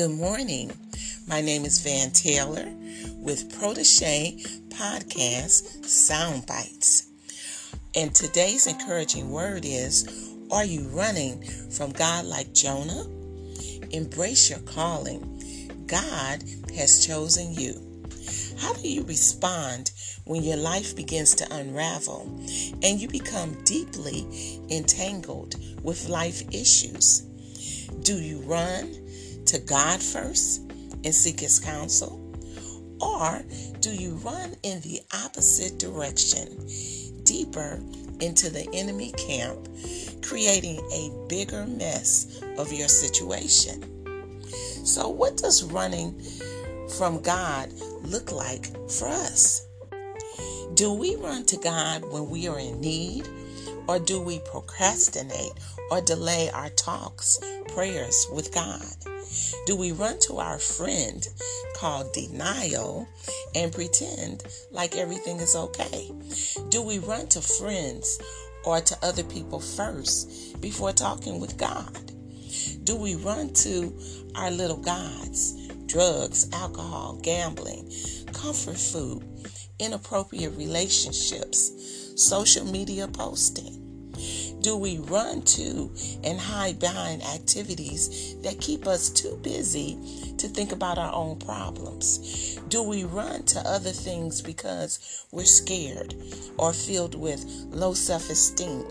Good morning. My name is Van Taylor with Protege Podcast Sound Bites. And today's encouraging word is Are you running from God like Jonah? Embrace your calling. God has chosen you. How do you respond when your life begins to unravel and you become deeply entangled with life issues? Do you run to God first and seek His counsel? Or do you run in the opposite direction, deeper into the enemy camp, creating a bigger mess of your situation? So, what does running from God look like for us? Do we run to God when we are in need? Or do we procrastinate or delay our talks, prayers with God? Do we run to our friend called denial and pretend like everything is okay? Do we run to friends or to other people first before talking with God? Do we run to our little gods, drugs, alcohol, gambling, comfort food, inappropriate relationships, social media posting? Do we run to and hide behind activities that keep us too busy to think about our own problems? Do we run to other things because we're scared or filled with low self esteem,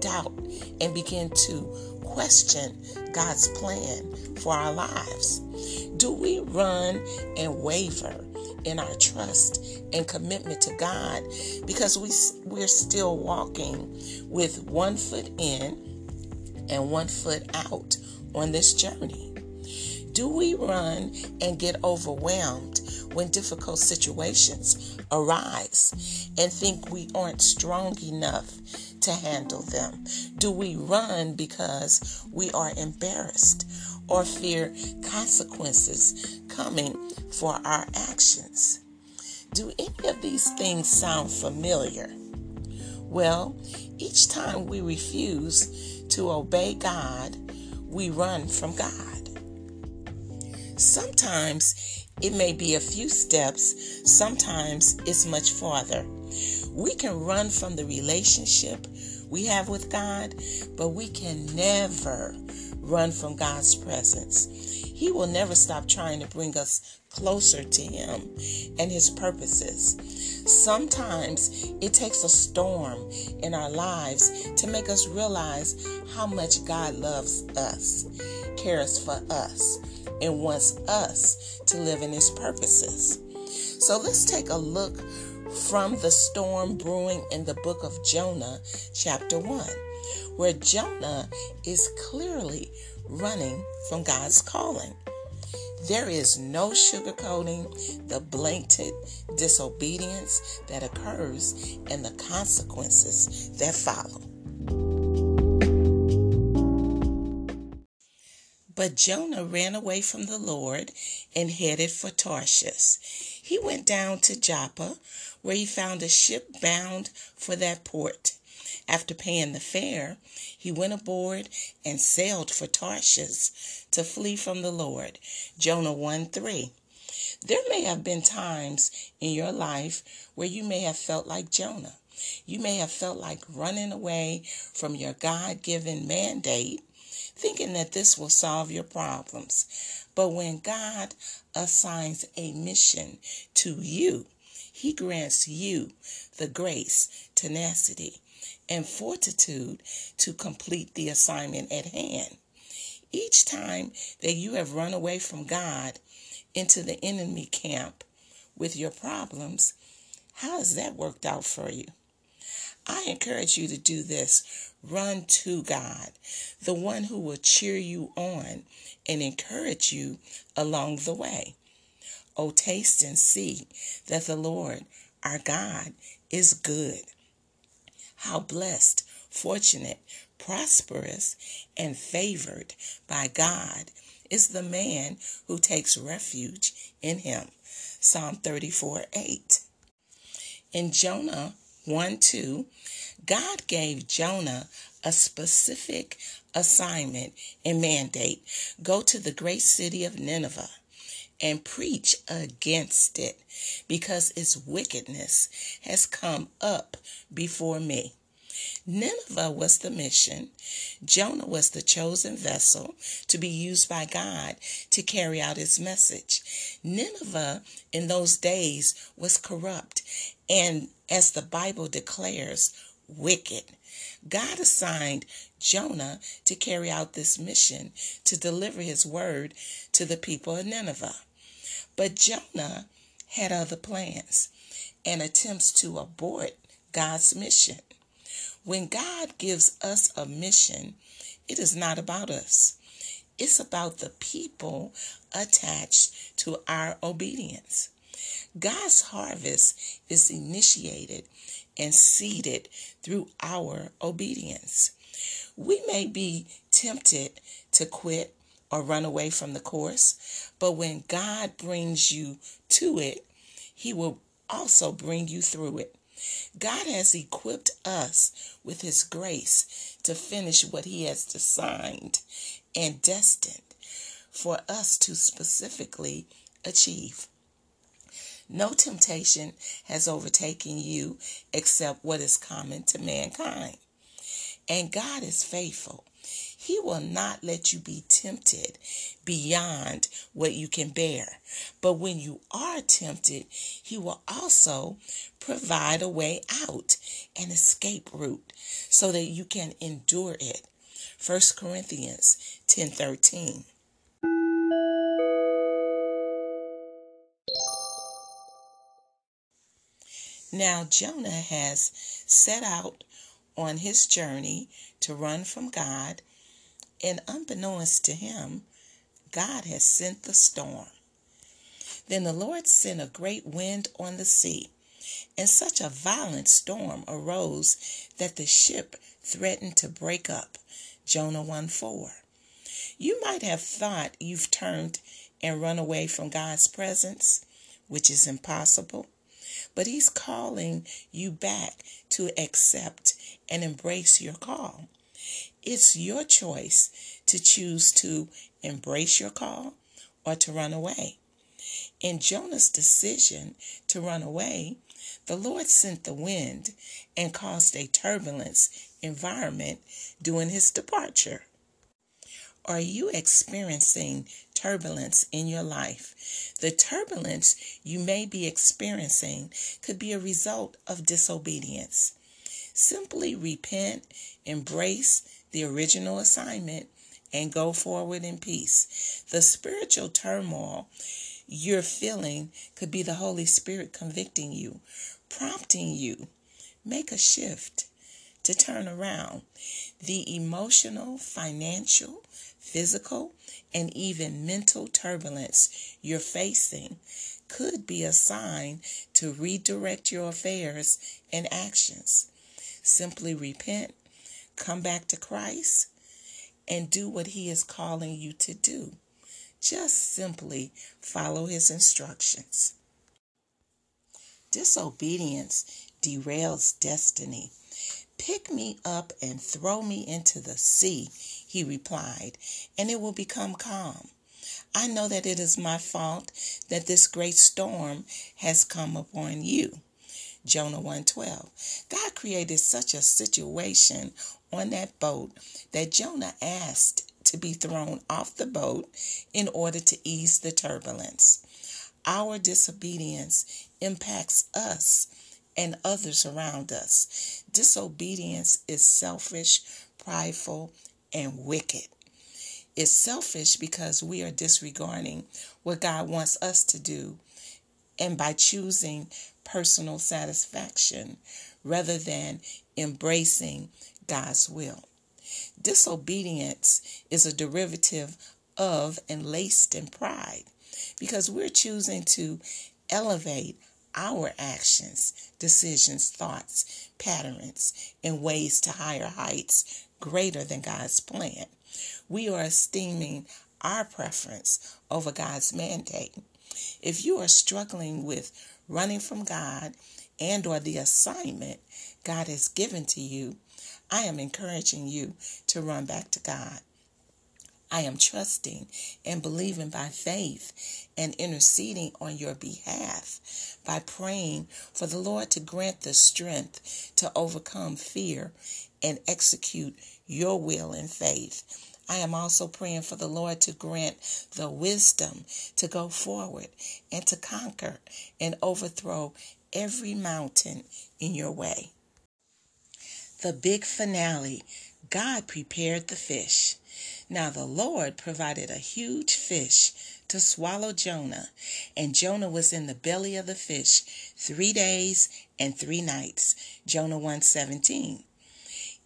doubt, and begin to question God's plan for our lives? Do we run and waver in our trust and commitment to God because we we're still walking with one foot in and one foot out on this journey. Do we run and get overwhelmed when difficult situations arise and think we aren't strong enough to handle them? Do we run because we are embarrassed or fear consequences coming for our actions. Do any of these things sound familiar? Well, each time we refuse to obey God, we run from God. Sometimes it may be a few steps, sometimes it's much farther. We can run from the relationship we have with God, but we can never run from God's presence. He will never stop trying to bring us closer to Him and His purposes. Sometimes it takes a storm in our lives to make us realize how much God loves us, cares for us, and wants us to live in His purposes. So let's take a look from the storm brewing in the book of Jonah, chapter 1, where Jonah is clearly running from God's calling. There is no sugarcoating the blatant disobedience that occurs and the consequences that follow. But Jonah ran away from the Lord and headed for Tarshish. He went down to Joppa, where he found a ship bound for that port. After paying the fare, he went aboard and sailed for Tarshish to flee from the Lord. Jonah 1 3. There may have been times in your life where you may have felt like Jonah. You may have felt like running away from your God given mandate, thinking that this will solve your problems. But when God assigns a mission to you, He grants you the grace, tenacity, and fortitude to complete the assignment at hand. Each time that you have run away from God into the enemy camp with your problems, how has that worked out for you? I encourage you to do this. Run to God, the one who will cheer you on and encourage you along the way. Oh, taste and see that the Lord, our God, is good. How blessed, fortunate, prosperous, and favored by God is the man who takes refuge in him. Psalm 34 8. In Jonah 1 2, God gave Jonah a specific assignment and mandate go to the great city of Nineveh and preach against it because its wickedness has come up before me. Nineveh was the mission. Jonah was the chosen vessel to be used by God to carry out his message. Nineveh in those days was corrupt and, as the Bible declares, wicked. God assigned Jonah to carry out this mission to deliver his word to the people of Nineveh. But Jonah had other plans and attempts to abort God's mission. When God gives us a mission, it is not about us. It's about the people attached to our obedience. God's harvest is initiated and seeded through our obedience. We may be tempted to quit or run away from the course, but when God brings you to it, He will also bring you through it. God has equipped us with His grace to finish what He has designed and destined for us to specifically achieve. No temptation has overtaken you except what is common to mankind. And God is faithful. He will not let you be tempted beyond what you can bear. But when you are tempted, He will also provide a way out, an escape route, so that you can endure it. 1 Corinthians 10:13. Now Jonah has set out on his journey to run from God, and unbeknownst to him, God has sent the storm. Then the Lord sent a great wind on the sea, and such a violent storm arose that the ship threatened to break up. Jonah 1 4. You might have thought you've turned and run away from God's presence, which is impossible, but He's calling you back to accept and embrace your call. It's your choice to choose to embrace your call or to run away. In Jonah's decision to run away, the Lord sent the wind and caused a turbulence environment during his departure. Are you experiencing turbulence in your life? The turbulence you may be experiencing could be a result of disobedience. Simply repent, embrace the original assignment, and go forward in peace. The spiritual turmoil you're feeling could be the Holy Spirit convicting you, prompting you. Make a shift to turn around. The emotional, financial, physical, and even mental turbulence you're facing could be a sign to redirect your affairs and actions. Simply repent, come back to Christ, and do what He is calling you to do. Just simply follow His instructions. Disobedience derails destiny. Pick me up and throw me into the sea, he replied, and it will become calm. I know that it is my fault that this great storm has come upon you. Jonah 1:12. God created such a situation on that boat that Jonah asked to be thrown off the boat in order to ease the turbulence. Our disobedience impacts us and others around us. Disobedience is selfish, prideful, and wicked. It's selfish because we are disregarding what God wants us to do and by choosing personal satisfaction rather than embracing God's will. Disobedience is a derivative of and laced in pride because we're choosing to elevate our actions, decisions, thoughts, patterns, and ways to higher heights greater than God's plan. We are esteeming our preference over God's mandate. If you are struggling with running from God and or the assignment God has given to you, I am encouraging you to run back to God. I am trusting and believing by faith and interceding on your behalf by praying for the Lord to grant the strength to overcome fear and execute your will in faith. I am also praying for the Lord to grant the wisdom to go forward and to conquer and overthrow every mountain in your way. The big finale God prepared the fish. Now the Lord provided a huge fish to swallow Jonah, and Jonah was in the belly of the fish three days and three nights. Jonah 117.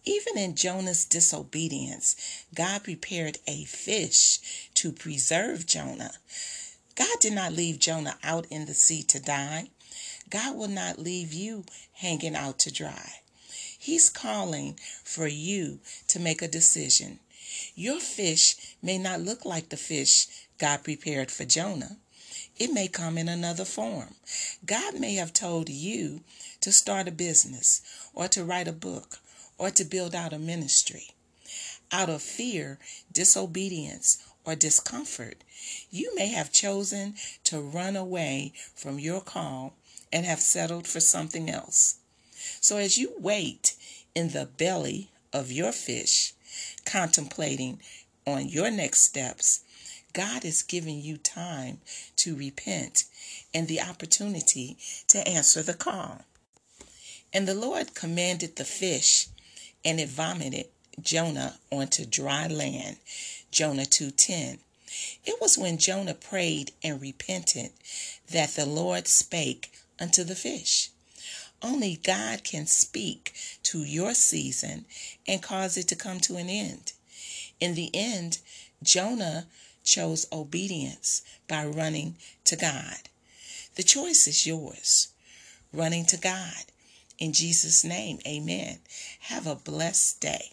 Even in Jonah's disobedience, God prepared a fish to preserve Jonah. God did not leave Jonah out in the sea to die. God will not leave you hanging out to dry. He's calling for you to make a decision. Your fish may not look like the fish God prepared for Jonah. It may come in another form. God may have told you to start a business or to write a book or to build out a ministry. Out of fear, disobedience, or discomfort, you may have chosen to run away from your call and have settled for something else. So as you wait in the belly of your fish, contemplating on your next steps, God is giving you time to repent and the opportunity to answer the call. And the Lord commanded the fish and it vomited Jonah onto dry land. Jonah 2:10. It was when Jonah prayed and repented that the Lord spake unto the fish. Only God can speak to your season and cause it to come to an end. In the end, Jonah chose obedience by running to God. The choice is yours. Running to God in Jesus' name, amen. Have a blessed day.